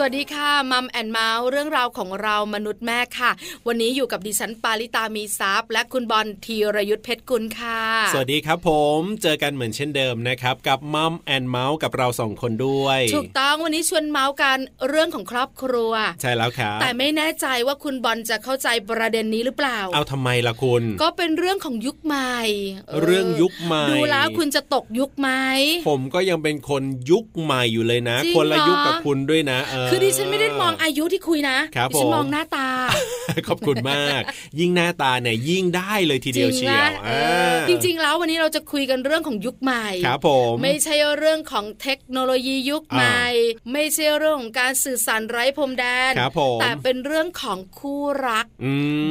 สวัสดีค่ะ Mom and Mouth เรื่องราวของเรามนุษย์แม่ค่ะ วันนี้อยู่กับดิฉันปาริตามีซัพ์และคุณบอลธีรยุทธเพชรกุลค่ะ สวัสดีครับผมเจอกันเหมือนเช่นเดิมนะครับ กับ Mom and Mouth กับเราสองคนด้วย ถูกต้องวันนี้ชวนเมาท์กันเรื่องของครอบครัว ใช่แล้วครับแต่ไม่แน่ใจว่าคุณบอลจะเข้าใจประเด็นนี้หรือเปล่า เอาทำไมล่ะคุณ ก็เป็นเรื่องของยุคใหม่เรื่องยุคใหม่ดูแล้วคุณจะตกยุคไหมผมก็ยังเป็นคนยุคใหม่อยู่เลยนะ คนละยุคกับคุณด้วยนะคือดิฉันไม่ได้มองอายุที่คุยนะดิฉันมองหน้าตา ขอบคุณมาก ยิ่งหน้าตาเนี่ยยิ่งได้เลยทีเดียวเชียวจริงๆแล้ววันนี้เราจะคุยกันเรื่องของยุคใหม่ครับผมไม่ใช่เรื่องของเทคโนโลยียุคใหม่ ไม่ใช่เรื่องของการสื่อสารไร้พรมแดนแต่เป็นเรื่องของคู่รัก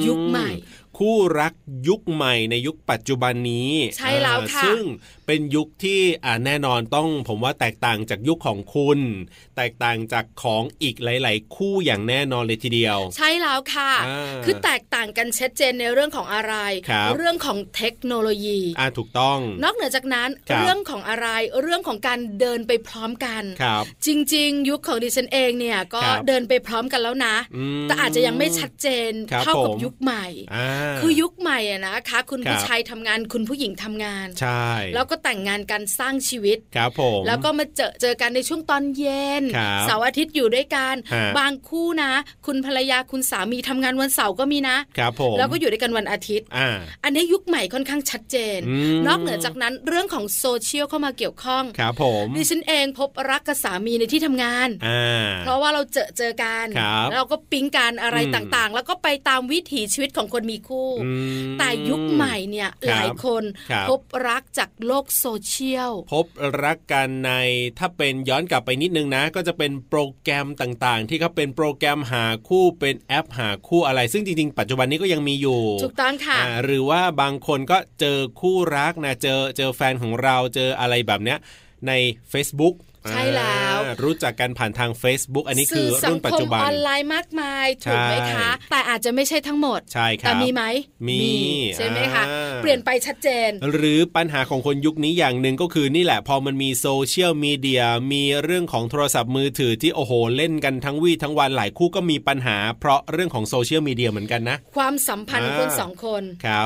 ยุคใหม่คู่รักยุคใหม่ในยุคปัจจุบันนี้ ใช่แล้วค่ะซึ่ง เป็นยุคที่อ่าแน่นอนต้องผมว่าแตกต่างจากยุคของคุณ แตกต่างจากของอีกหลาย ๆ คู่อย่างแน่นอนเลยทีเดียว ใช่แล้วค่ะ คือแตกต่างกันชัดเจนในเรื่องของอะไรรเรื่องของเทคโนโลยีอ่าถูกต้อง นอกเหนือจากนั้นรเรื่องของอะไรเรื่องของการเดินไปพร้อมกันจริง ๆ ยุคของดิฉันเองเนี่ยก็เดินไปพร้อมกันแล้วนะ แต่อาจจะยังไม่ชัดเจนเท่ากับยุคใหม่ คือยุคใหม่อะนะคะ คุณผู้ชายทำงานคุณผู้หญิงทำงาน ใช่ แล้วก็แต่งงานกันสร้างชีวิตครับผมแล้วก็มาเจอเจอกันในช่วงตอนเย็นเสาร์อาทิตย์อยู่ด้วยกัน บางคู่นะ คุณภรรยาคุณสามีทำงานวันเสาร์ก็มีนะครับผมแล้วก็อยู่ด้วยกันวันอาทิตย์อ่าอันนี้ยุคใหม่ค่อนข้างชัดเจน นอกเหนือจากนั้นเรื่องของโซเชียลเข้ามาเกี่ยวข้องครับผมดิฉันเองพบรักกับสามีในที่ทำงานเพราะว่าเราเจอเจอกันเราก็ปิ๊งกันอะไรต่างๆ แล้วก็ไปตามวิถีชีวิตของคนมีคู่ แต่ยุคใหม่เนี่ยหลายคนพบรักจากโลกโซเชียล พบรักกันในถ้าเป็นย้อนกลับไปนิดนึงนะ ก็จะเป็นโปรแกรมต่างๆ ที่เขาเป็นโปรแกรมหาคู่เป็นแอปหาคู่อะไร ซึ่งจริงๆ ปัจจุบันนี้ก็ยังมีอยู่ถูกต้องค่ะหรือว่าบางคนก็เจอคู่รักนะเจอเจอแฟนของเราเจออะไรแบบเนี้ยใน Facebook ใช่แล้ว รู้จักกันผ่านทาง Facebook อันนี้คือรุ่นปัจจุบันออนไลน์มากมายถูกไหมคะ แต่อาจจะไม่ใช่ทั้งหมดใช่ครับแต่มีไหมมีใช่ไหมคะเปลี่ยนไปชัดเจน หรือปัญหาของคนยุคนี้อย่างหนึ่งก็คือนี่แหละพอมันมีโซเชียลมีเดียมีเรื่องของโทรศัพท์มือถือที่โอ้โหเล่นกันทั้งวี่ทั้งวันหลายคู่ก็มีปัญหา เพราะเรื่องของโซเชียลมีเดียเหมือนกันนะ ความสัมพันธ์คนสองคน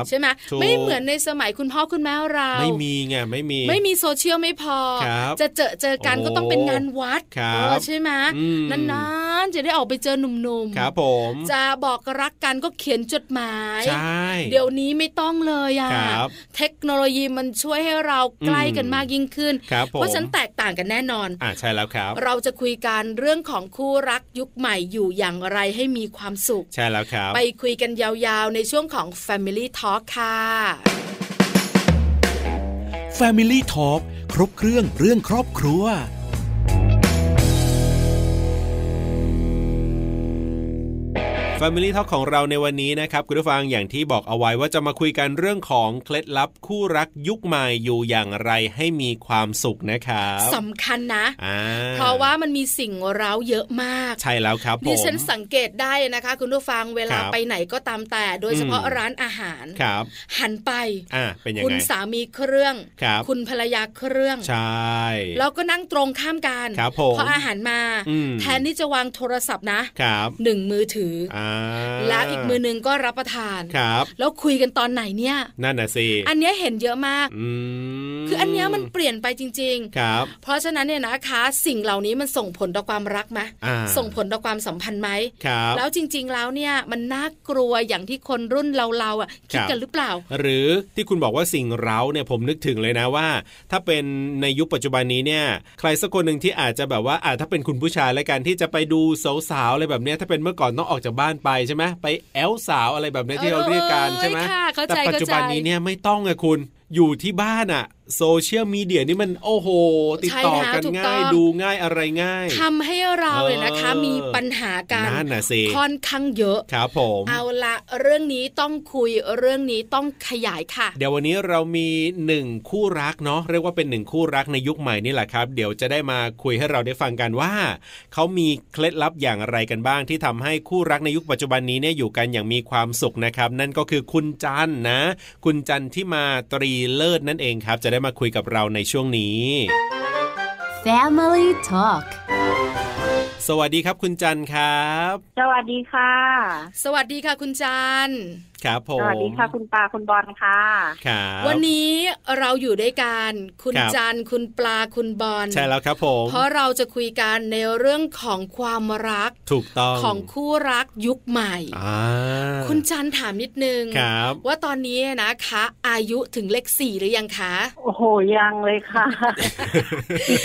ใช่ไหมไม่เหมือนในสมัยคุณพ่อคุณแม่เรา ไม่มีไงไม่มี ไม่มีโซเชียลไม่พอ จะเจอเจอกันก็ต้องเป็นงานวัดใช่ไหมนานๆจะได้ออกไปเจอหนุ่มๆครับผมจะบอกรักกันก็เขียนจดหมายใช่เดี๋ยวนี้ไม่ต้องเลยอะเทคโนโลยีมันช่วยให้เราใกล้กันมากยิ่งขึ้น เพราะฉันแตกต่างกันแน่นอนอ่าใช่แล้วครับ เราจะคุยกันเรื่องของคู่รักยุคใหม่อยู่อย่างไรให้มีความสุข ใช่แล้วครับ ไปคุยกันยาวๆในช่วงของ Family Talk ค่ะ Family Talk ครบเครื่องเรื่องครอบครัว you Family Talk ของเราในวันนี้นะครับคุณผู้ฟังอย่างที่บอกเอาไว้ว่าจะมาคุยกันเรื่องของเคล็ดลับคู่รักยุคใหม่อยู่อย่างไรให้มีความสุขนะครับสำคัญนะ เพราะว่ามันมีสิ่งเร้าเยอะมาก ใช่แล้วครับดิฉันสังเกตได้นะคะ คุณผู้ฟังเวลาไปไหนก็ตามแต่ โดยเฉพาะร้านอาหารครับหันไปอ่าเป็นยังไงคุณสามีเครื่องครับคุณภรรยาเครื่องใช่แล้วก็นั่งตรงข้ามกันครับพออาหารมา แทนที่จะวางโทรศัพท์นะครับหนึ่งมือถืออ่าแล้วอีกมือนึงก็รับประทานครับแล้วคุยกันตอนไหนเนี่ยนั่นน่ะสิอันนี้เห็นเยอะมากคืออันนี้มันเปลี่ยนไปจริง ๆ ครับ เพราะฉะนั้นเนี่ยนะคะ สิ่งเหล่านี้มันส่งผลต่อความรักไหมส่งผลต่อความสัมพันธ์ไหมครับแล้วจริง ๆ แล้วเนี่ยมันน่ากลัวอย่างที่คนรุ่นเราๆอะคิดกันหรือเปล่า หรือที่คุณบอกว่าสิ่งเร้าเนี่ยผมนึกถึงเลยนะว่า ถ้าเป็นในยุคปัจจุบันนี้เนี่ย ใครสักคนหนึ่งที่อาจจะแบบว่าอาจถ้าเป็นคุณผู้ชายแล้วกันที่จะไปดูสาวๆอะไรแบบนี้ถ้าเป็นเมื่อก่อนต้องออกจากบ้านไปใช่ไหมไปแอลสาวอะไรแบบนี้ที่เราเรียกกันใช่ไหมแต่ปัจจุบันนี้เนี่ยไม่ต้องไงคุณอยู่ที่บ้านอะ โซเชียลมีเดียนี่มันโอ้โห ติดต่อกันง่ายดูง่ายอะไรง่ายทำให้เราเลยนะคะมีปัญหากันนั่นน่ะสิค่อนข้างเยอะครับผมเอาละเรื่องนี้ต้องคุยเรื่องนี้ต้องขยายค่ะ เดี๋ยววันนี้เรามีหนึ่งคู่รักเนาะเรียกว่าเป็นหนึ่งคู่รักในยุคใหม่นี่แหละครับ เดี๋ยวจะได้มาคุยให้เราได้ฟังกันว่าเขามีเคล็ดลับอย่างไรกันบ้าง ที่ทำให้คู่รักในยุคปัจจุบันนี้เนี่ยอยู่กันอย่างมีความสุขนะครับ นั่นก็คือคุณจันนะ คุณจันที่มาตรีเลิศนั่นเองครับ จะได้มาคุยกับเราในช่วงนี้ Family Talk สวัสดีครับคุณจันครับ สวัสดีค่ะ สวัสดีค่ะคุณจัน ครับผมสวัสดีค่ะคุณปลาคุณบอลค่ะครับวันนี้เราอยู่ด้วยกันคุณจันคุณปลาคุณบอลใช่แล้วครับผมเพราะเราจะคุยกันในเรื่องของความรักถูกต้องของคู่รักยุคใหม่คุณจันถามนิดนึงว่าตอนนี้นะคะ อายุถึงเลขสี่หรือยังคะโอ้โหยังเลยค่ะ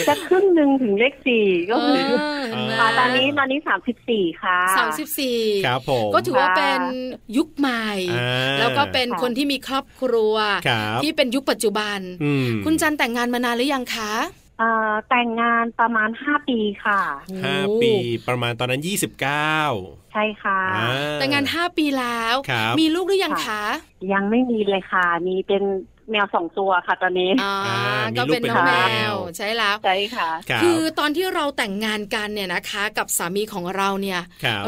จะครึ่งหนึ่งถึงเลขสี่ก็คือตอนนี้ตอนนี้สามสิบสี่ค่ะสามสิบสี่ครับผมก็ถือว่าเป็นยุคใหม่แล้วก็เป็นคนที่มีครอบครัว ที่เป็นยุคปัจจุบัน คุณจันแต่งงานมานานหรือยังคะแต่งงานประมาณห้าปีค่ะห้าปีประมาณตอนนั้นยี่สิบเก้าใช่ค่ะ แต่งงานห้าปีแล้ว มีลูกหรือยังคะ ยังไม่มีเลยค่ะ มีเป็น แมวสองตัวค่ะตอนนี้อ่าก็เป็นน้องแมวใช่แล้วใช่ค่ะ คือตอนที่เราแต่งงานกันเนี่ยนะคะ กับสามีของเราเนี่ย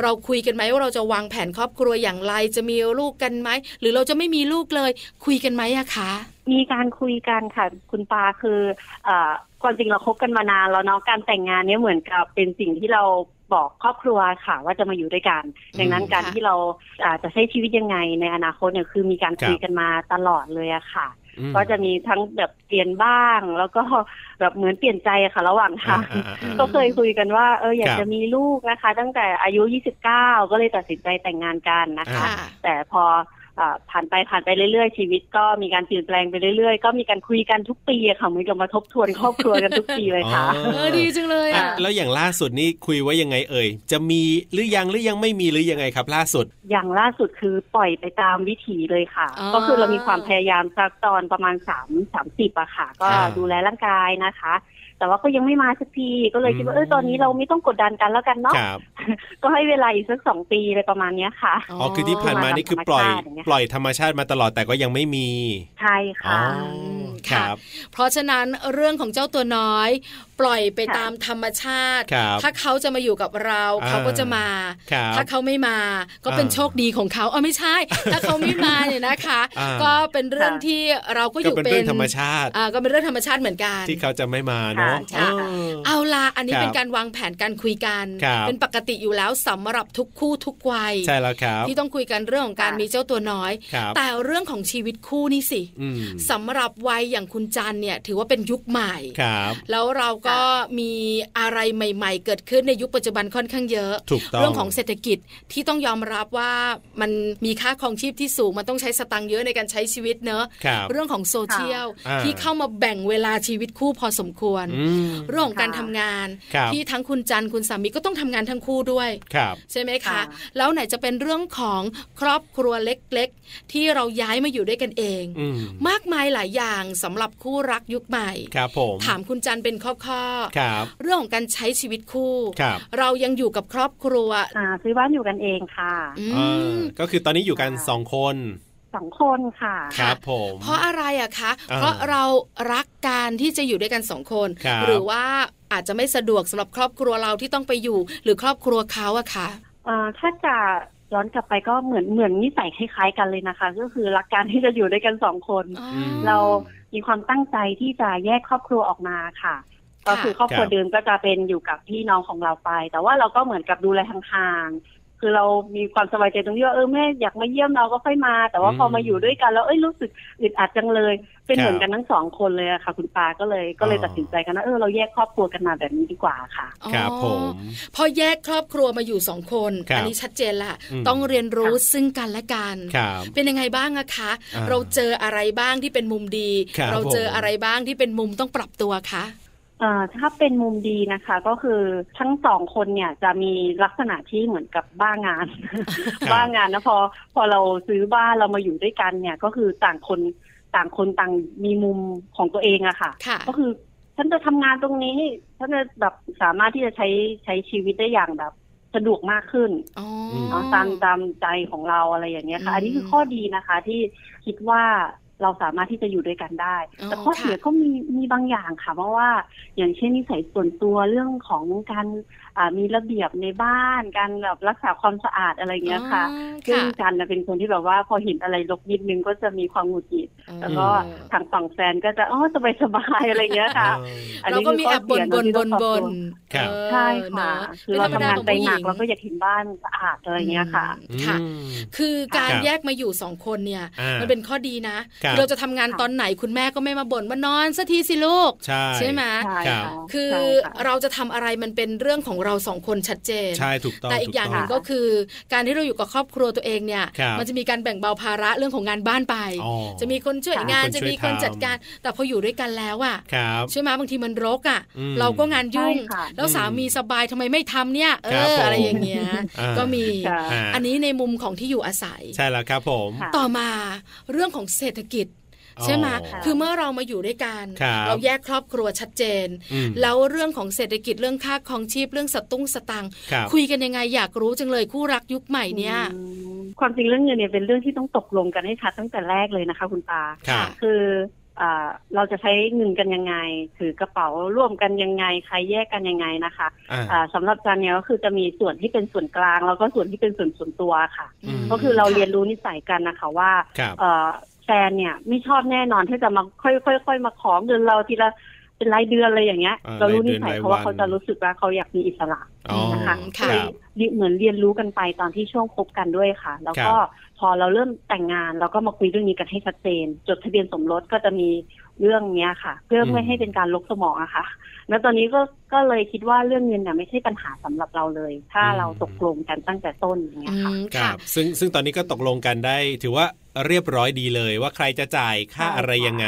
เราคุยกันไหมว่าเราจะวางแผนครอบครัวอย่างไรจะมีลูกกันไหมหรือเราจะไม่มีลูกเลย คุยกันไหมอะคะมีการคุยกันค่ะ คุณปาคือเอ่อความจริงเราคบกันมานานแล้วเนาะการแต่งงานเนี่ยเหมือนกับเป็นสิ่งที่เราบอกครอบครัวค่ะว่าจะมาอยู่ด้วยกัน ดังนั้นการที่เราอาจจะใช้ชีวิตยังไงในอนาคตเนี่ยคือมีการคุยกันมาตลอดเลยอะค่ะ ก็จะมีทั้งแบบเปลี่ยนบ้าง แล้วก็แบบเหมือนเปลี่ยนใจค่ะ ระหว่างทางก็เคยคุยกันว่าเอออยากจะมีลูกนะคะ ตั้งแต่อายุ 29 ก็เลยตัดสินใจแต่งงานกันนะคะ แต่พอ ผ่านไปผ่านไปเรื่อยๆ ชีวิตก็มีการเปลี่ยนแปลงไปเรื่อยๆ ก็มีการคุยกันทุกปีค่ะมือนกับมาทบทวนครอบครัวกันทุกปีเลยค่ะเออดีจังเลยอะแล้วอย่างล่าสุดนี่คุยว่ายังไงเอ่ย จะมีหรือยังหรือยังไม่มีหรือยังไงครับ ล่าสุด อย่างล่าสุดคือปล่อยไปตามวิถีเลยค่ะ ก็คือเรามีความพยายามสักตอนประมาณสามสามสิบอะค่ะ ก็ดูแลร่างกายนะคะ แต่ว่าก็ยังไม่มาสักทีก็เลยคิดว่าเออตอนนี้เราไม่ต้องกดดันกันแล้วกันเนาะก็ให้เวลาอีกสักสองปีอะไรประมาณเนี้ยค่ะอ๋อคือที่ผ่านมานี่คือปล่อย ปล่อยธรรมชาติมาตลอดแต่ก็ยังไม่มีใช่ค่ะครับ เพราะฉะนั้นเรื่องของเจ้าตัวน้อย ปล่อยไปตามธรรมชาติ ถ้าเขาจะมาอยู่กับเรา เขาก็จะมา ถ้าเขาไม่มาก็เป็นโชคดีของเขาเออไม่ใช่ ถ้าเขาไม่มาเนี่ยนะคะ ก็เป็นเรื่องที่เราก็อยู่เป็นเรื่องธรรมชาติก็เป็นเรื่องธรรมชาติเหมือนกัน ที่เขาจะไม่มาเนาะเอาละอันนี้เป็นการวางแผนการคุยกัน เป็นปกติอยู่แล้วสำหรับทุกคู่ทุกวัยใช่แล้วครับที่ต้องคุยกันเรื่องของการมีเจ้าตัวน้อย แต่เรื่องของชีวิตคู่นี่สิสำหรับวัยอย่างคุณจันเนี่ยถือว่าเป็นยุคใหม่แล้วเราก็มีอะไรใหม่ๆ เกิดขึ้นในยุคปัจจุบันค่อนข้างเยอะเรื่องของเศรษฐกิจที่ต้องยอมรับว่ามันมีค่าครองชีพที่สูงมันต้องใช้สตังค์เยอะในการใช้ชีวิตเนอะเรื่องของโซเชียลที่เข้ามาแบ่งเวลาชีวิตคู่พอสมควร เรื่องของการทำงานที่ทั้งคุณจันคุณสามีก็ต้องทำงานทั้งคู่ด้วยใช่ไหมคะ แล้วไหนจะเป็นเรื่องของครอบครัวเล็กๆ ที่เราย้ายมาอยู่ด้วยกันเอง มากมายหลายอย่างสำหรับคู่รักยุคใหม่ครับผมถามคุณจันเป็นข้อข้อเรื่องของการใช้ชีวิตคู่เรายังอยู่กับครอบครัวซื้อบ้านอยู่กันเองค่ะก็คือตอนนี้อยู่กันสองคนสองคนค่ะครับผมเพราะอะไรอะคะ เพราะเรารักการที่จะอยู่ด้วยกันสองคนหรือว่าอาจจะไม่สะดวกสำหรับครอบครัวเราที่ต้องไปอยู่ หรือครอบครัวเขาอะคะถ้าจะย้อนกลับไปก็เหมือนเหมือนนิสัยคล้ายๆกันเลยนะคะ ก็คือรักการที่จะอยู่ด้วยกันสองคน เรามีความตั้งใจที่จะแยกครอบครัวออกมาค่ะ ก็คือครอบครัวเดิมก็จะเป็นอยู่กับพี่น้องของเราไป แต่ว่าเราก็เหมือนกับดูแลห่างคือเรามีความสบายใจตรงที่ว่าเออแม่อยากมาเยี่ยมเราก็ค่อยมา แต่ว่าพอมาอยู่ด้วยกันแล้วเอ้ยรู้สึกอึดอัดจังเลย เป็นเหมือนกันทั้งสองคนเลยอะค่ะ คุณปาก็เลยก็เลยตัดสินใจกันว่าเออเราแยกครอบครัวกันมาแบบนี้ดีกว่าค่ะครับผมพอแยกครอบครัวมาอยู่สองคนอันนี้ชัดเจนละต้องเรียนรู้ซึ่งกันและกัน เป็นยังไงบ้างอะคะ เราเจออะไรบ้างที่เป็นมุมดี เราเจออะไรบ้างที่เป็นมุมต้องปรับตัวคะ ถ้าเป็นมุมดีนะคะ ก็คือทั้งสองคนเนี่ยจะมีลักษณะที่เหมือนกับบ้างาน บ้างานนะพอพอเราซื้อบ้านเรามาอยู่ด้วยกันเนี่ย ก็คือต่างคนต่างคนต่างมีมุมของตัวเองอะค่ะค่ะก็คือฉันจะทำงานตรงนี้ฉันจะแบบสามารถที่จะใช้ใช้ชีวิตได้อย่างแบบสะดวกมากขึ้นอ๋อเนาะตามตามใจของเราอะไรอย่างเงี้ยค่ะอืมอันนี้คือข้อดีนะคะ ที่คิดว่า เราสามารถที่จะอยู่ด้วยกันได้อ๋อแต่ข้อเสียค่ะก็มีมีบางอย่างค่ะ เพราะว่าอย่างเช่นนิสัยส่วนตัวเรื่องของการอ่ามีระเบียบในบ้านการแบบรักษาความสะอาดอะไรอย่างเงี้ยค่ะอ๋อซึ่งค่ะกันน่ะเป็นคนที่แบบว่าพอเห็นอะไรรกนิดนึงก็จะมีความหงุดหงิดแล้วก็เออทางฝั่งแฟนก็จะอ๋อสบายสบายๆอะไรอย่างเงี้ยค่ะอันเรานี้ก็คือมีข้อแอบบนเสียบนที่บต้อนงปบรับนตัวครับใช่ค่ะคือเราทำงานไปหนักเราเราก็อยากเห็นบ้านสะอาดอะไรอย่างเงี้ยค่ะค่ะอืมคือการครับแยกมาอยู่สองคนเนี่ย มัมันเป็นข้อดีนะครับเราจะทำงานค่ะตอนไหนคุณแม่ก็ไม่มาบ่นว่านอนสักทีสิลูกใช่ไหมใช่ครับค่ะคือใช่ค่ะเราจะทำอะไรมันเป็นเรื่องของเราสองคนชัดเจน ใช่ถูกต้องแต่อีกอย่างหนึ่งถูต้ก็คือ การที่เราอยู่กับครอบครัวตัวเองเนี่ยครับมันจะมีการแบ่งเบาภาระเรื่องของงานบ้านไปอ๋อจะมีคนช่วยค่ะงานมีคนจะมีช่วยคนทำจัดการ แต่พออยู่ด้วยกันแล้วอะครับใช่ไหมบางทีมันรกอะอืมเราก็งานยุ่งใช่ค่ะแล้วสามีสบายทำไมไม่ทำเนี่ย เอครับอผมอะไรอย่างเงี้ยอ่าก็มีค่ะอ่าอันนี้ในมุมของที่อยู่อาศัย ใช่แล้วครับผมค่ะต่อมาเรื่องของเศรษฐกิจอ๋อ ใช่ไหมค่ะคือเมื่อเรามาอยู่ด้วยกันครับเราแยกครอบครัวชัดเจนอืมแล้วเรื่องของเศรษฐกิจเรื่องค่าครองชีพเรื่องสตุ้งสตังค์ครับคุยกันยังไงอยากรู้จังเลยคู่รักยุคใหม่เนี่ยอืมความจริงเรื่องเงินเนี่ยเป็นเรื่องที่ต้องตกลงกันให้ชัดตั้งแต่แรกเลยนะคะ คุณปาครับคืออ่าเราจะใช้เงินกันยังไง ถือกระเป๋าร่วมกันยังไง ใครแยกกันยังไงนะคะอ่าอ่าสำหรับจันเนี่ยก็คือจะมีส่วนที่เป็นส่วนกลาง แล้วก็ส่วนที่เป็นส่วนส่วนตัวค่ะอืมก็คือเราเรียนรู้นิสัยกันนะคะว่าครับเอ่อแฟนเนี่ย ไม่ชอบแน่นอนที่จะมาค่อยๆค่อยๆมาขอเงินเราทีละเป็นรายเดือนอะไรอย่างเงี้ยอ่าเรารู้นิรายเดือนสัยรายเขาว่าวันเขาจะรู้สึกว่าเขาอยากมีอิสระอ๋อนะคะค่ะก็เลยเหมือนเรียนรู้กันไปตอนที่ช่วงคบกันด้วยค่ะ แล้วก็พอเราเริ่มแต่งงานเราก็มาคุยเรื่องนี้กันให้ชัดเจน จดทะเบียนสมรสก็จะมี เรื่องเนี้ยค่ะ เพื่อไม่ให้เป็นการลกสมองอะค่ะ แล้วตอนนี้ก็ก็เลยคิดว่าเรื่องเงินเนี่ยไม่ใช่ปัญหาสำหรับเราเลย ถ้าเราตกลงกันตั้งแต่ต้นอย่างเงี้อืยค่ะมครัค่ะบซึ่งซึ่งตอนนี้ก็ตกลงกันได้ ถือว่าเรียบร้อยดีเลยว่าใครจะจ่ายค่าใช่อะไรค่ะยังไง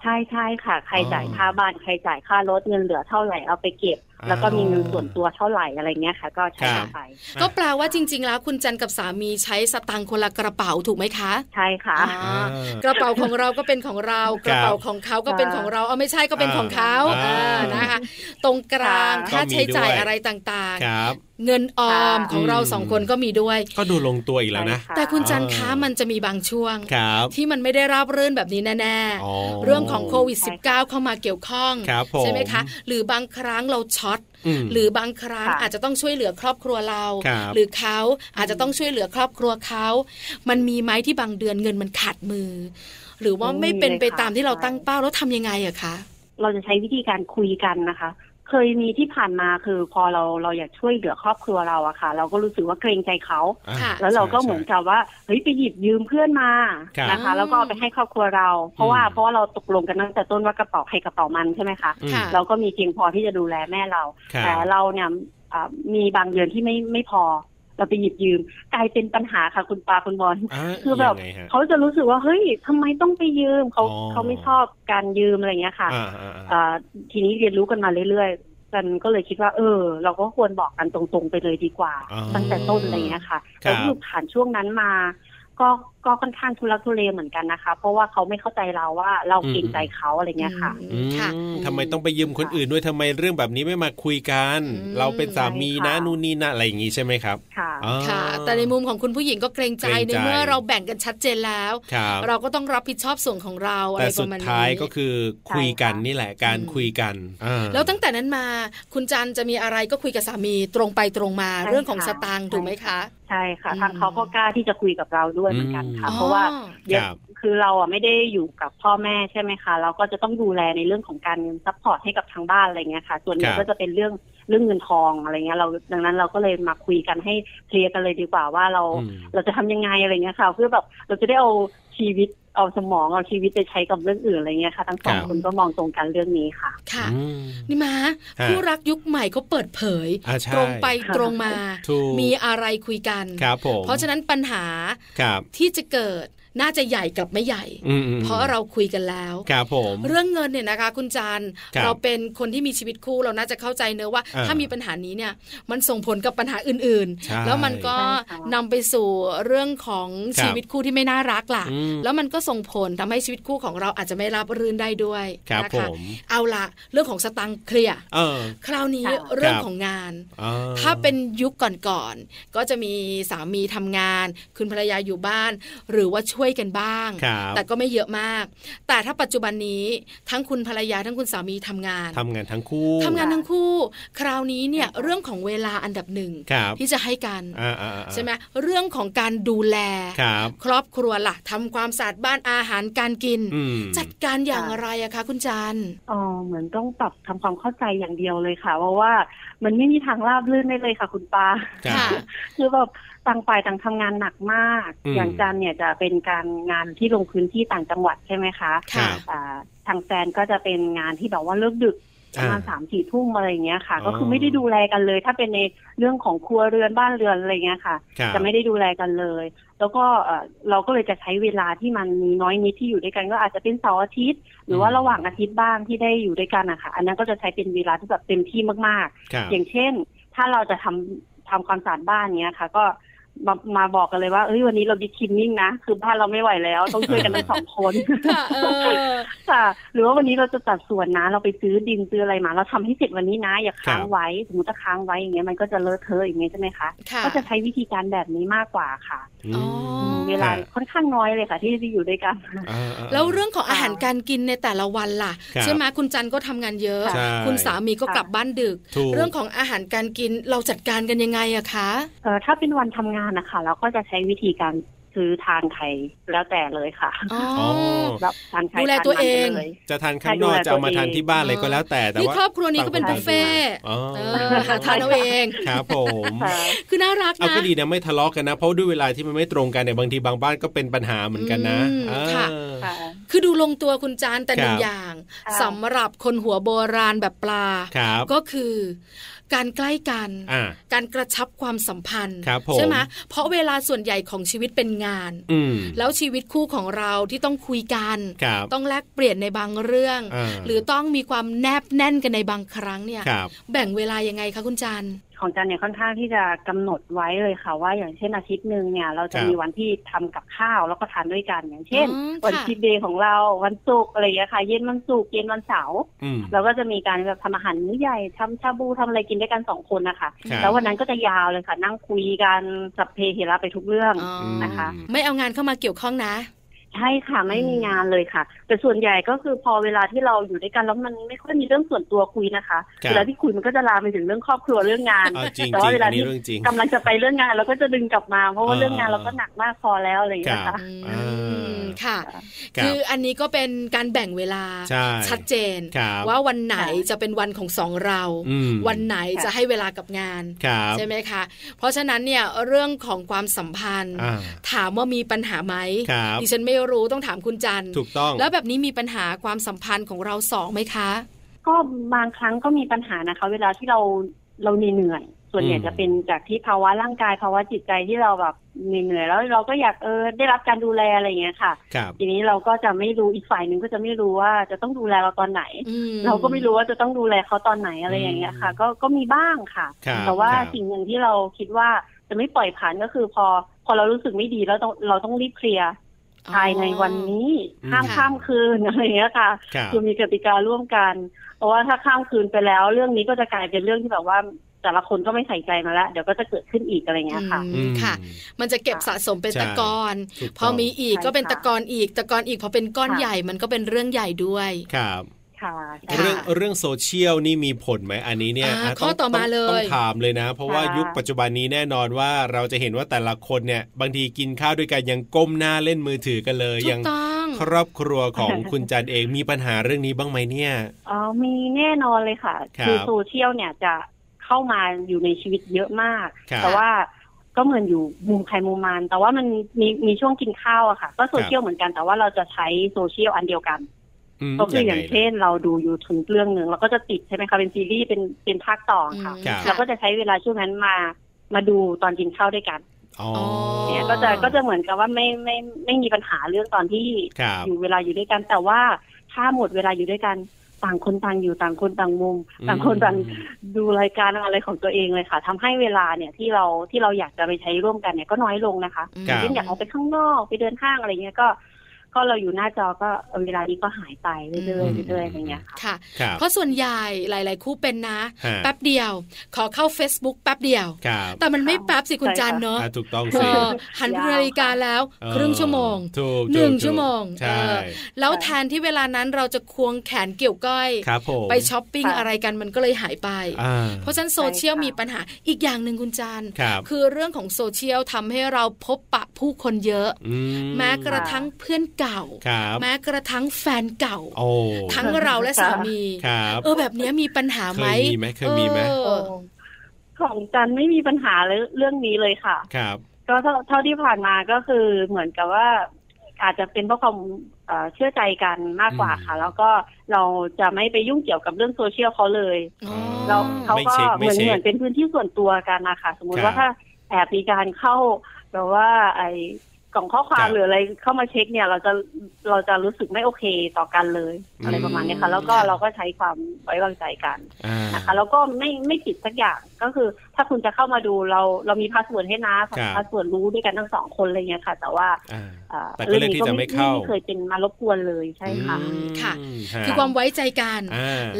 ใช่ใช่ค่ะ ใครอ๋อจ่ายค่าบ้านใครจ่ายค่ารถเงินเหลือเท่าไหร่เอาไปเก็บอ่าแล้วก็มีเงินส่วนตัวเท่าไหร่อะไรเงี้ยค่ะ ก็ใช้ครับไป ก็แปลว่าจริง ๆ แล้วคุณจันกับสามีใช้สตังค์คนละกระเป๋าถูกไหมคะ ใช่ค่ะอ่ากระเป๋าของเราก็เป็นของเรา กระเป๋าของเขาก็เป็นของเรา เอาไม่ใช่ก็เป็นของเขาอ่าอ่านะคะ ตรงกลางค่ะค่าใช้จ่ายก็มีด้วยอะไรต่างครับๆเงินออมค่ะของเราอืมสองคนก็มีด้วย ก็ดูลงตัวอีกแล้วนะใช่แต่คุณจันอ่าคะมันจะมีบางช่วงครับที่มันไม่ได้ราบรื่นแบบนี้แน่อ๋อๆเรื่องของโควิด -19 เข้ามาเกี่ยวข้องครับผมใช่ไหมคะ หรือบางครั้งเราช็อตมหรือบางครั้งค่ะอาจจะต้องช่วยเหลือครอบครัวเราครับหรือเขาอาจจะต้องช่วยเหลือครอบครัวเขา มันมีไหมที่บางเดือนเงินมันขาดมือ หรือว่าไม่เป็นไปตามที่เราตั้งเป้าแล้วทำยังไงอะคะเราจะใช้วิธีการคุยกันนะคะ เคยมีที่ผ่านมาคือพอเราเราอยากช่วยเหลือครอบครัวเราอะค่ะ เราก็รู้สึกว่าเกรงใจเขาอ่าค่ะแล้วเราก็ใช่เหมือนกับว่าเฮ้ยไปหยิบยืมเพื่อนมาครับนะคะ แล้วก็เอาไปให้ครอบครัวเรา เพราะว่าอืมเพราะว่าเราตกลงกันตั้งแต่ต้นว่ากระเป๋าใครกระเป๋ามันใช่ไหมคะอืมค่ะเราก็มีเพียงพอที่จะดูแลแม่เราครับแต่เราเนี่ยอ่ามีบางเดือนที่ไม่ไม่พอ เราไปหยิบยืม กลายเป็นปัญหาค่ะคุณปาคุณบอลาคือแบบยังไงฮะเขาจะรู้สึกว่าเฮ้ยทำไมต้องไปยืมเขาอ๋อเขาไม่ชอบการยืมอะไรอย่างเงี้ยค่ะอ่าอ่าอ่าอ่าทีนี้เรียนรู้กันมาเรื่อยๆกันก็เลยคิดว่า เออ เราก็ควรบอกกันตรงๆไปเลยดีกว่าอ๋อตั้งแต่ต้นอะไรอย่างเงี้ยค่ะครับแล้วคือผ่านช่วงนั้นมา ก็ก็ค่อนข้างทุลักทุเลเหมือนกันนะคะ เพราะว่าเขาไม่เข้าใจเราว่าเราเกรงใจเขาอะไรเงี้ยค่ะอืมค่ะทำไมต้องไปยืมคนอื่นด้วยทำไมเรื่องแบบนี้ไม่มาคุยกันอืมเราเป็นสามีนะใช่ค่ะนู่นนี่นะอะไรอย่างงี้ใช่ไหมครับค่ะอ๋อค่ะ แต่ในมุมของคุณผู้หญิงก็เกรงใจเกรงในใจเมื่อเราแบ่งกันชัดเจนแล้วครับเราก็ต้องรับผิดชอบส่วนของเราอะไรแต่ปสุระดมาณนี้ท้ายก็คือคุยกันใช่ค่ะนี่แหละการอืมคุยกันอ่าแล้วตั้งแต่นั้นมาคุณจันจะมีอะไรก็คุยกับสามีตรงไปตรงมาใช่ค่ะเรื่องของสตางค์ถูกไหมคะใช่ค่ะอืมทางเขาก็กล้าที่จะคุยกับเราด้วยเหมือนกันค่ะอ๋อเพราะว่าเดี๋ยวครับคือเราอะไม่ได้อยู่กับพ่อแม่ใช่ไหมคะ เราก็จะต้องดูแลในเรื่องของการ support ให้กับทางบ้านอะไรเงี้ยค่ะ ส่วนใหญ่ครับก็จะเป็นเรื่องเรื่องเงินทองอะไรเงี้ยเราดังนั้นเราก็เลยมาคุยกันให้ clear กันเลยดีกว่าว่าเราอืมเราจะทำยังไงอะไรเงี้ยค่ะ เพื่อแบบเราจะได้เอา ชีวิตเอาสมองเอาชีวิตไปใช้กับเรื่องอื่นอะไรเงี้ยค่ะ ทั้งสองครับคนก็มองตรงกันเรื่องนี้ค่ะ ค่ะอืมนี่มาฮะคู่รักยุคใหม่เขาเปิดเผยอ่าใช่ตรงไปตรงมาถูกมีอะไรคุยกันครับผมเพราะฉะนั้นปัญหาครับที่จะเกิด น่าจะใหญ่กับไม่ใหญ่ เพราะเราคุยกันแล้วครับผมเรื่องเงินเนี่ยนะคะ คุณจันเราเป็นคนที่มีชีวิตคู่เราน่าจะเข้าใจเนอะว่า ถ้ามีปัญหานี้เนี่ยมันส่งผลกับปัญหาอื่นๆ แล้วมันก็นำไปสู่เรื่องของชีวิตคู่ที่ไม่น่ารักล่ะ แล้วมันก็ส่งผลทำให้ชีวิตคู่ของเราอาจจะไม่รับรื่นได้ด้วยนะคะเอาละเรื่องของสตังเคลียร์คราวนี้เรื่องของงาน ถ้าเป็นยุคก่อนๆก็จะมีสามีทำงาน คุณภรรยาอยู่บ้าน หรือว่าช่วยกันบ้าง แต่ก็ไม่เยอะมาก แต่ถ้าปัจจุบันนี้ทั้งคุณภรรยาทั้งคุณสามีทำงานทำงานทั้งคู่ทำงานทั้งคู่ คราวนี้เนี่ยเรื่องของเวลาอันดับหนึ่งที่จะให้กันใช่ไหมเรื่องของการดูแลครอบครัวล่ะทำความสะอาดบ้านอาหารการกิน จัดการอย่างไรอะคะคุณจันอ๋อเหมือนต้องปรับทำความเข้าใจอย่างเดียวเลยค่ะเพราะว่ามันไม่มีทางราบรื่นได้เลยค่ะ คุณปาคือแบบ ต่างฝ่ายต่างทำงานหนักมาก อย่างจันเนี่ยจะเป็นการงานที่ลงพื้นที่ต่างจังหวัดใช่ไหมคะทางแฟนก็จะเป็นงานที่แบบว่าเลิกดึกประมาณสามสี่ทุ่มอะไรเงี้ยค่ะ ก็คือไม่ได้ดูแลกันเลย ถ้าเป็นในเรื่องของครัวเรือนบ้านเรือนอะไรเงี้ยค่ะ จะไม่ได้ดูแลกันเลย แล้วก็เราก็เลยจะใช้เวลาที่มันมีน้อยนิดที่อยู่ด้วยกันก็อาจจะเป็นเสาร์อาทิตย์ หรือว่าระหว่างอาทิตย์บ้างที่ได้อยู่ด้วยกันนะคะอันนั้นก็จะใช้เป็นเวลาที่แบบเต็มที่มากๆ อย่างเช่น ถ้าเราจะทำทำความสะอาดบ้านเนี้ยค่ะ ก็ มามาบอกกันเลยว่าเอ้ยวันนี้เราดิคินนิ่งนะ คือบ้านเราไม่ไหวแล้ว ต้องช่วยกันทั้งสองคนค่ะ หรือว่าวันนี้เราจะจัดสวนนะ เราไปซื้อดินซื้ออะไรมา เราทำให้เสร็จวันนี้นะ อย่าค้างไว้ สมมติถ้าค้างไว้อย่างเงี้ยมันก็จะเลอะเทอะอย่างเงี้ยใช่ไหมคะก็จะใช้วิธีการแบบนี้มากกว่าค่ะเวลาค่อนข้างน้อยเลยค่ะ ที่จะอยู่ด้วยกัน แล้วเรื่องของอาหารการกินในแต่ละวันล่ะใช่ไหมคุณจันก็ทำงานเยอะ คุณสามีก็กลับบ้านดึก เรื่องของอาหารการกินเราจัดการกันยังไงอะคะเออถ้าเป็นวันทำงานนะคะเราก็จะใช้วิธีการซื้อทานไข่แล้วแต่เลยค่ะอ๋อทานไข่ดูแลตัวเอง จะทานข้างนอกจะเอามาทานที่บ้านอะไรก็แล้วแต่แต่ว่าครอบครัวนี้ก็เป็นบุฟเฟ่หาทานเอาเองครับผมคือน่ารักนะเอาก็ดีนะไม่ทะเลาะกันนะ เพราะด้วยเวลาที่มันไม่ตรงกันเนี่ยบางทีบางบ้านก็เป็นปัญหาเหมือนกันนะค่ะคือดูลงตัวคุณจานแต่หนึ่งอย่างสำหรับคนหัวโบราณแบบปลาก็คือ การใกล้กัน การกระชับความสัมพันธ์ใช่ไหมเพราะเวลาส่วนใหญ่ของชีวิตเป็นงานแล้วชีวิตคู่ของเราที่ต้องคุยกัน ต้องแลกเปลี่ยนในบางเรื่อง หรือต้องมีความแนบแน่นกันในบางครั้งเนี่ย แบ่งเวลายังไงคะคุณจัน ของจันเนี่ยค่อนข้างที่จะกำหนดไว้เลยค่ะ ว่าอย่างเช่นอาทิตย์หนึ่งเนี่ย เราจะมีวันที่ทำกับข้าวแล้วก็ทานด้วยกัน อย่างเช่น วันทิตเดย์ของเราวันศุกร์อะไรอย่างเงี้ยค่ะ เย็นวันศุกร์เย็นวันเสาร์เราก็จะมีการแบบทำอาหารมื้อใหญ่ทำชาบูทำอะไรกินด้วยกันสองคนนะคะ แล้ววันนั้นก็จะยาวเลยค่ะ นั่งคุยกันสับเพเหระไปทุกเรื่องนะคะ ไม่เอางานเข้ามาเกี่ยวข้องนะ ใช่ค่ะไม่มีงานเลยค่ะ แต่ส่วนใหญ่ก็คือพอเวลาที่เราอยู่ด้วยกันแล้วมันไม่ค่อยมีเรื่องส่วนตัวคุยนะคะเวลาที่คุยมันก็จะลามไปถึงเรื่องครอบครัวเรื่องงานแต่ว่าเวลาที่กำลังจะไปเรื่องงานเราก็จะดึงกลับมา เพราะว่าเรื่องงานเราก็หนักมากพอแล้วอะไรอย่างเงี้ยค่ะค่ะ คืออันนี้ก็เป็นการแบ่งเวลาชัดเจน ว่าวันไหนจะเป็นวันของสองเรา วันไหนจะให้เวลากับงานใช่ไหมคะ เพราะฉะนั้นเนี่ยเรื่องของความสัมพันธ์ ถามว่ามีปัญหาไหมดิฉันไม่รู้ต้องถามคุณจันถูกต้อง แล้วแบบนี้มีปัญหาความสัมพันธ์ของเราสองไหมคะ ก็บางครั้งก็มีปัญหานะคะ เวลาที่เราเราเหนื่อยส่วนใหญ่จะเป็นจากที่ภาวะร่างกายภาวะจิตใจที่เราแบบเหนื่อยแล้วเราก็อยากเออได้รับการดูแลอะไรอย่างเงี้ยค่ะ ทีนี้เราก็จะไม่รู้อีกฝ่ายหนึ่งก็จะไม่รู้ว่าจะต้องดูแลเราตอนไหน เราก็ไม่รู้ว่าจะต้องดูแลเขาตอนไหนอะไรอย่างเงี้ยค่ะ ก็ก็มีบ้างค่ะ แต่ว่าสิ่งหนึ่งที่เราคิดว่าจะไม่ปล่อยผ่านก็คือพอพอเรารู้สึกไม่ดีแล้วต้องเราต้องรีบเคลียร์ ภายในวันนี้ห้ามข้ามคืนอะไรอย่างเงี้ยค่ะ คือมีกติการ่วมกัน เพราะว่าถ้าข้ามคืนไปแล้ว เรื่องนี้ก็จะกลายเป็นเรื่องที่แบบว่าแต่ละคนก็ไม่ใส่ใจมาแล้ว เดี๋ยวก็จะเกิดขึ้นอีกอะไรเงี้ยค่ะค่ะ มันจะเก็บสะสมเป็นตะกอนพอมีอีกก็เป็นตะกอนอีกตะกอนอีกพอเป็นก้อนใหญ่มันก็เป็นเรื่องใหญ่ด้วยครับ เรื่องเรื่องโซเชียลนี่มีผลไหมอันนี้เนี่ยข้อต่อมาเลยต้องถามเลยนะ เพราะว่ายุคปัจจุบันนี้แน่นอนว่าเราจะเห็นว่าแต่ละคนเนี่ยบางทีกินข้าวด้วยกันยังก้มหน้าเล่นมือถือกันเลยยังครอบครัวของคุณจันเองมีปัญหาเรื่องนี้บ้างไหมเนี่ยอ๋อมีแน่นอนเลยค่ะ คือโซเชียลเนี่ยจะเข้ามาอยู่ในชีวิตเยอะมาก แต่ว่าก็เหมือนอยู่มุมใครมุมมันแต่ว่ามันมีมีช่วงกินข้าวอะค่ะ ก็โซเชียลเหมือนกันแต่ว่าเราจะใช้โซเชียลอันเดียวกัน ก็คืออย่างเช่นเราดูยูทูบเรื่องหนึ่งเราก็จะติดใช่ไหมคะเป็นซีรีส์เป็นเป็นภาคต่อค่ะเราก็จะใช้เวลาช่วงนั้นมามาดูตอนกินข้าวด้วยกันเนี่ยก็จะก็จะเหมือนกับว่าไม่ไม่ไม่มีปัญหาเรื่องตอนที่อยู่เวลาอยู่ด้วยกัน แต่ว่าถ้าหมดเวลาอยู่ด้วยกันต่างคนต่างอยู่ต่างคนต่างมุม ต่างคนต่างดูรายการอะไรของตัวเองเลยค่ะทำให้เวลาเนี่ยที่เราที่เราอยากจะไปใช้ร่วมกันเนี่ยก็น้อยลงนะคะเช่นอยากออกไปข้างนอกไปเดินห้างอะไรเงี้ยก็ ก็เราอยู่หน้าจอก็เวลานี้ก็หายไปเรื่อยๆเรื่อยๆอย่างเงี้ยค่ะ เพราะส่วนใหญ่หลาย ๆ คู่เป็นนะ แป๊บเดียว ขอเข้า Facebook แป๊บเดียว แต่มันไม่แป๊บสิคุณจันเนาะถูกต้องสิหันนาฬิกาแล้วครึ่งชั่วโมงหนึ่งชั่วโมงแล้วแทนที่เวลานั้นเราจะควงแขนเกี่ยวก้อย ไปช้อปปิ้งอะไรกันมันก็เลยหายไป เพราะฉะนั้นโซเชียลมีปัญหาอีกอย่างหนึ่งคุณจันคือเรื่องของโซเชียลทำให้เราพบปะผู้คนเยอะ แม้กระทั่งเพื่อนเก่า แม้กระทั่งแฟนเก่า ทั้งเราและสามี เออแบบนี้มีปัญหาไหมเคยมีไหมเคยมีไหมของจันไม่มีปัญหาเรื่องนี้เลยค่ะ ครับ ก็เท่าที่ผ่านมาก็คือเหมือนกับว่าอาจจะเป็นเพราะความเชื่อใจกันมากกว่าค่ะ แล้วก็เราจะไม่ไปยุ่งเกี่ยวกับเรื่องโซเชียลเขาเลยเราเขาก็เหมือนเหมือนเป็นพื้นที่ส่วนตัวกันนะคะสมมุติว่าถ้าแอบมีการเข้าแบบว่าไอ กล่องข้อความหรืออะไรเข้ามาเช็คเนี่ย เราจะเราจะรู้สึกไม่โอเคต่อกันเลยอะไรประมาณนี้ค่ะ แล้วก็เราก็ใช้ความไว้วางใจกันนะคะแล้วก็ไม่ไม่ปิดสักอย่างก็คือ ถ้าคุณจะเข้ามาดูเราเรามี password ให้นะ password รู้ด้วยกันทั้งสองคนอะไรเงี้ยค่ะ แต่ว่าเรื่องนี้ก็ไม่เคยเป็นมารบกวนเลยใช่ค่ะค่ะ คือความไว้ใจกัน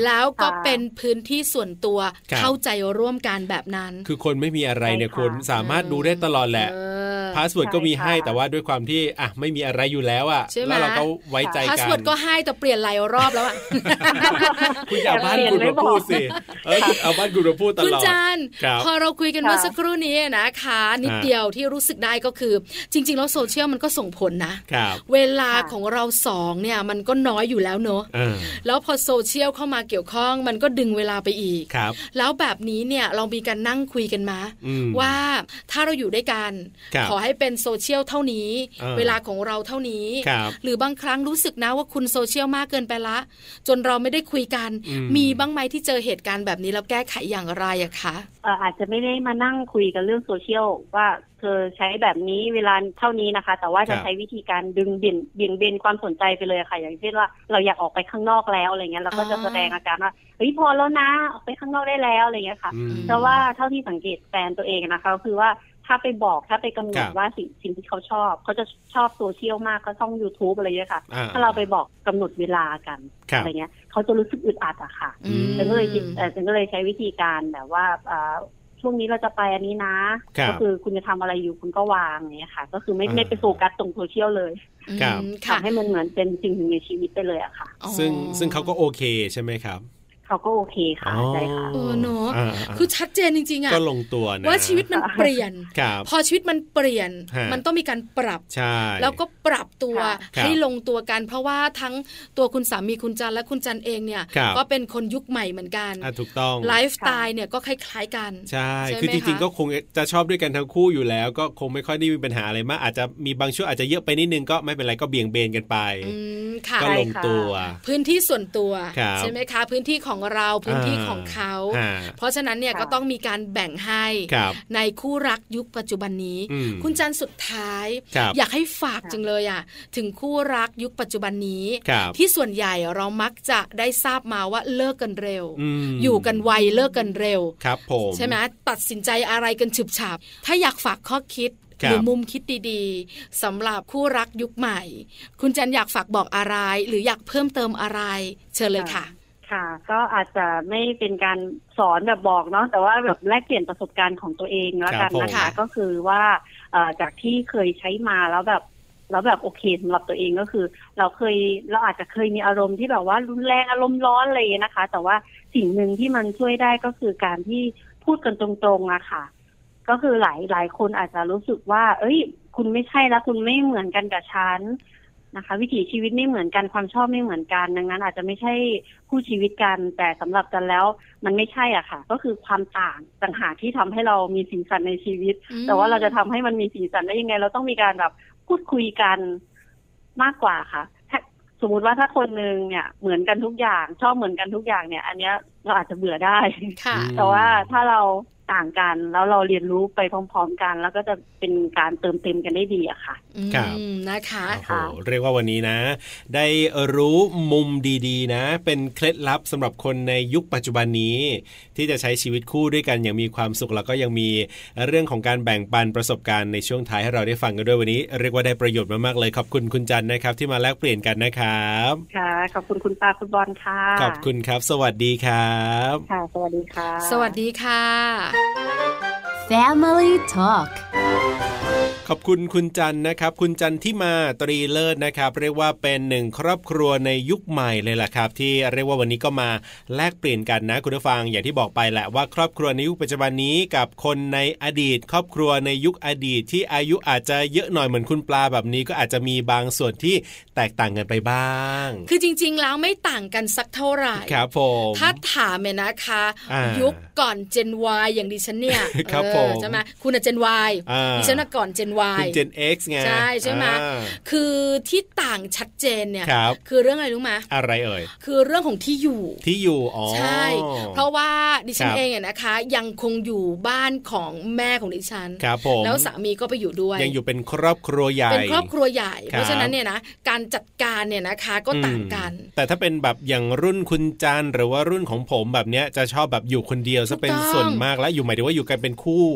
แล้วก็เป็นพื้นที่ส่วนตัวเข้าใจร่วมกันแบบนั้น คือคนไม่มีอะไรเนี่ยคนสามารถดูได้ตลอดแหละ password ก็มีให้แต่ว่าด้วยความที่อะไม่มีอะไรอยู่แล้วอะแล้วเราก็ไว้ใจกัน password ก็ให้แต่เปลี่ยนหลายรอบแล้วอะคุณอย่าบ้านคุณมาพูดสิเอาบ้านคุณมาพูดตลอดคุณจันพอเราคุยกันเมื่อสักครู่นี้นะคะนิดเดียวที่รู้สึกได้ก็คือ จริง ๆ แล้วโซเชียลมันก็ส่งผลนะ เวลาของเราสองเนี่ยมันก็น้อยอยู่แล้วเนอะแล้วพอโซเชียลเข้ามาเกี่ยวข้องมันก็ดึงเวลาไปอีกแล้วแบบนี้เนี่ยเรามีการนั่งคุยกันมาว่าถ้าเราอยู่ด้วยกันขอให้เป็นโซเชียลเท่านี้ เวลาของเราเท่านี้หรือบางครั้งรู้สึกนะว่าคุณโซเชียลมากเกินไปละ จนเราไม่ได้คุยกัน มีบ้างไหมที่เจอเหตุการณ์แบบนี้แล้วแก้ไขอย่างไรอะคะอาจจะไม่ได้มานั่งคุยกันเรื่องโซเชียลว่าเธอใช้แบบนี้เวลาเท่านี้นะคะ แต่ว่าจะใช้วิธีการดึงเบี่ยนเบี่ยงเบนความสนใจไปเลยค่ะ อย่างเช่นว่าเราอยากออกไปข้างนอกแล้วอะไรเงี้ยเราก็จะแสดงอาการว่าเฮ้ยพอแล้วนะออกไปข้างนอกได้แล้วอะไรเงี้ยค่ะแต่ว่าเท่าที่สังเกตแฟนตัวเองนะคะ คือว่า ถ้าไปบอกถ้าไปกำหนดว่าสิ่งสิ่งที่เขาชอบ เขาจะชอบโซเชียลมากก็ช่อง youtube อะไรเงี้ยค่ะ ถ้าเราไปบอกกำหนดเวลากันอะไรเงี้ย เขาจะรู้สึกอึดอัดอะค่ะฉันก็เลยฉันก็เลยใช้วิธีการแบบว่าช่วงนี้เราจะไปอันนี้นะ ก็คือคุณจะทำอะไรอยู่คุณก็วางเนี้ยค่ะ ก็คือไม่ไม่ไปโฟกัสตรงโซเชียลเลยทำให้มันเหมือนเป็นสิ่งหนึ่งในชีวิตไปเลยอะค่ะ ซึ่งซึ่งเขาก็โอเคใช่ไหมครับ เขาก็โอเคค่ะใช่ค่ะเออเนาะคือชัดเจนจริงๆอะก็ลงตัวนะว่าชีวิตมันเปลี่ยน พอชีวิตมันเปลี่ยน มันต้องมีการปรับใช่แล้วก็ปรับตัวให้ลงตัวกัน เพราะว่าทั้งตัวคุณสามีคุณจันและคุณจันเองเนี่ย ก็เป็นคนยุคใหม่เหมือนกันถูกต้องไลฟ์สไตล์เนี่ยก็คล้ายๆกัน ใช่ คือจริงๆก็คงจะชอบด้วยกันทั้งคู่อยู่แล้ว ก็คงไม่ค่อยได้มีปัญหาอะไรมากอาจจะมีบางช่วงอาจจะเยอะไปนิดนึงก็ไม่เป็นไรก็เบี่ยงเบนกันไปก็ลงตัว พื้นที่ส่วนตัวใช่ไหมคะพื้นที่ของเราพื้นที่ของเขา เพราะฉะนั้นเนี่ยก็ต้องมีการแบ่งให้ในคู่รักยุคปัจจุบันนี้ คุณจันสุดท้าย อยากให้ฝากจังเลยอะถึงคู่รักยุคปัจจุบันนี้ ที่ส่วนใหญ่เรามักจะได้ทราบมาว่าเลิกกันเร็ว อยู่กันไวเลิกกันเร็วครับผมใช่ไหมตัดสินใจอะไรกันฉึบฉับ ถ้าอยากฝากข้อคิดหรือมุมคิดดีๆสำหรับคู่รักยุคใหม่ คุณจันอยากฝากบอกอะไร หรืออยากเพิ่มเติมอะไร เชิญเลยค่ะ ค่ะ ก็อาจจะไม่เป็นการสอนแบบบอกเนาะแต่ว่าแบบแลกเปลี่ยนประสบการณ์ของตัวเองแล้วกันนะคะ ก็คือว่าจากที่เคยใช้มาแล้วแบบแล้วแบบโอเคสำหรับตัวเองก็คือ เราเคยเราอาจจะเคยมีอารมณ์ที่แบบว่ารุนแรงอารมณ์ร้อนอะไรนะคะ แต่ว่าสิ่งหนึ่งที่มันช่วยได้ก็คือการที่พูดกันตรงๆอะค่ะ ก็คือหลายหลายคนอาจจะรู้สึกว่า เอ้ย คุณไม่ใช่แล้วคุณไม่เหมือนกันกับฉัน นะคะ วิถีชีวิตไม่เหมือนกันความชอบไม่เหมือนกัน ดังนั้น อาจจะไม่ใช่คู่ชีวิตกัน แต่สำหรับกันแล้วมันไม่ใช่อะค่ะ ก็คือความต่างต่างหากที่ทำให้เรามีสีสันในชีวิต แต่ว่าเราจะทำให้มันมีสีสันได้ยังไง เราต้องมีการแบบพูดคุยกันมากกว่าค่ะสมมุติว่าถ้าคนหนึ่งเนี่ยเหมือนกันทุกอย่าง ชอบเหมือนกันทุกอย่างเนี่ย อันเนี้ยเราอาจจะเบื่อได้แต่ว่าถ้าเรา ต่างกัน แล้วเราเรียนรู้ไปพร้อม ๆ กัน แล้วก็จะเป็นการเติมเต็มกันได้ดีอะค่ะครับนะคะโอ้โหเรียกว่าวันนี้นะ ได้รู้มุมดีๆ นะ เป็นเคล็ดลับสำหรับคนในยุคปัจจุบันนี้ ที่จะใช้ชีวิตคู่ด้วยกันอย่างมีความสุขแล้วก็ยังมีเรื่องของการแบ่งปันประสบการณ์ในช่วงท้ายให้เราได้ฟังกันด้วยวันนี้ เรียกว่าได้ประโยชน์มากๆเลยขอบคุณคุณจันนะครับ ที่มาแลกเปลี่ยนกันนะครับค่ะขอบคุณคุณปาคุณบอลค่ะขอบคุณครับ สวัสดีครับค่ะสวัสดีค่ะ สวัสดีค่ะ Family Talk ขอบคุณคุณจันนะครับ คุณจันที่มาตรีเลิศนะครับ เรียกว่าเป็นหนึ่งครอบครัวในยุคใหม่เลยล่ะครับ ที่เรียกว่าวันนี้ก็มาแลกเปลี่ยนกันนะ คุณผู้ฟังอย่างที่บอกไปแหละว่าครอบครัวในยุคปัจจุบันนี้กับคนในอดีต ครอบครัวในยุคอดีต ที่อายุอาจจะเยอะหน่อยเหมือนคุณปลาแบบนี้ ก็อาจจะมีบางส่วนที่แตกต่างกันไปบ้าง คือจริง ๆ แล้วไม่ต่างกันสักเท่าไหร่ครับผมถ้าถามเนี่ยนะคะ ยุคก่อนเจน Y อย่างดิฉันเนี่ยครับผมใช่ไหมคุณเจน Y ดิฉันก่อนเจน Y คุณเจน X ไงใช่ใช่ไหมคือที่ต่างชัดเจนเนี่ยคือเรื่องอะไรรู้ไหมอะไรเอ่ยคือเรื่องของที่อยู่ที่อยู่อ๋อใช่ เพราะว่าดิฉันเองเนี่ยนะคะ ยังคงอยู่บ้านของแม่ของดิฉันครับผมแล้วสามีก็ไปอยู่ด้วย ยังอยู่เป็นครอบครัวใหญ่เป็นครอบครัวใหญ่ เพราะฉะนั้นเนี่ยนะการจัดการเนี่ยนะคะก็ต่างกัน แต่ถ้าเป็นแบบอย่างรุ่นคุณจันหรือว่ารุ่นของผมแบบเนี้ยจะชอบแบบอยู่คนเดียวซะเป็นส่วนมากแล้วอยู่หมายถึงว่าอยู่กันเป็นคู่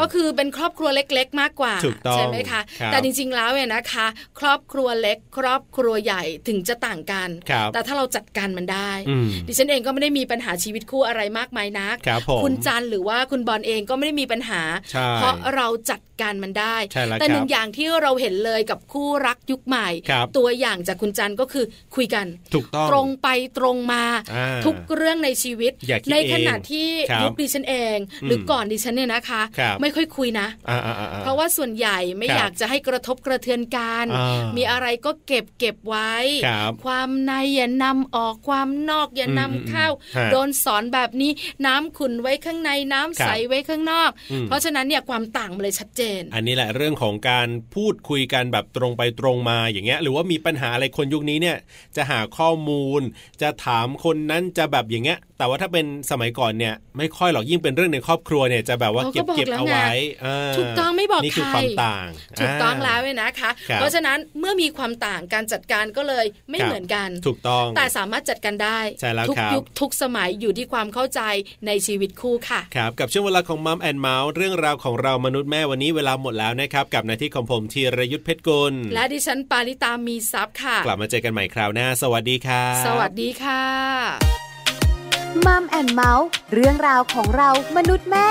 ก็คือเป็นครอบครัวเล็ก ๆ มากกว่าใช่ไหมคะแต่จริงๆแล้วเนี่ยนะคะ ครอบครัวเล็ก ครอบครัวใหญ่ถึงจะต่างกัน แต่ถ้าเราจัดการมันได้ ดิฉันเองก็ไม่ได้มีปัญหาชีวิตคู่อะไรมากมายนัก คุณจันหรือว่าคุณบอลเองก็ไม่ได้มีปัญหา เพราะเราจัด การมันได้ แต่หนึ่งอย่างที่เราเห็นเลยกับคู่รักยุคใหม่ ตัวอย่างจากคุณจันก็คือคุยกันถูกต้องตรงไปตรงมา ทุกเรื่องในชีวิต ในขณะที่ยุคดิฉันเอง หรือก่อนดิฉันเนี่ยนะคะ ไม่ค่อยคุยนะ เพราะว่าส่วนใหญ่ไม่อยากจะให้กระทบกระเทือนกัน มีอะไรก็เก็บเก็บไว้ ความในอย่านำออกความนอกอย่านำเข้า โดนสอนแบบนี้น้ำขุนไว้ข้างในน้ำใสไว้ข้างนอก เพราะฉะนั้นเนี่ยความต่างมันเลยชัดเจนอันนี้แหละเรื่องของการพูดคุยกันแบบตรงไปตรงมาอย่างเงี้ยหรือว่ามีปัญหาอะไรคนยุคนี้เนี่ยจะหาข้อมูล จะถามคนนั้นจะแบบอย่างเงี้ย แต่ว่าถ้าเป็นสมัยก่อนเนี่ย ไม่ค่อยหรอกยิ่งเป็นเรื่องในครอบครัวเนี่ยจะแบบว่าเก็บเก็บเอาไว้ถูกต้องไม่บอกนี่คือความต่าง ถูกต้องแล้วเลยนะคะ เพราะฉะนั้นเมื่อมีความต่างการจัดการก็เลยไม่เหมือนกัน ถูกต้องแต่สามารถจัดการได้ทุกยุคทุกสมัยอยู่ที่ความเข้าใจในชีวิตคู่ค่ะครับกับช่วงเวลาของ Mom and Mouth เรื่องราวของเรามนุษย์แม่วันนี้เวลาหมดแล้วนะครับ กับนาทีของผมธีรยุทธเพชรกุลและดิฉันปาริตามีซัพ์ค่ะ กลับมาเจอกันใหม่คราวหน้า สวัสดีค่ะ สวัสดีค่ะ Mom and Mouth เรื่องราวของเรามนุษย์แม่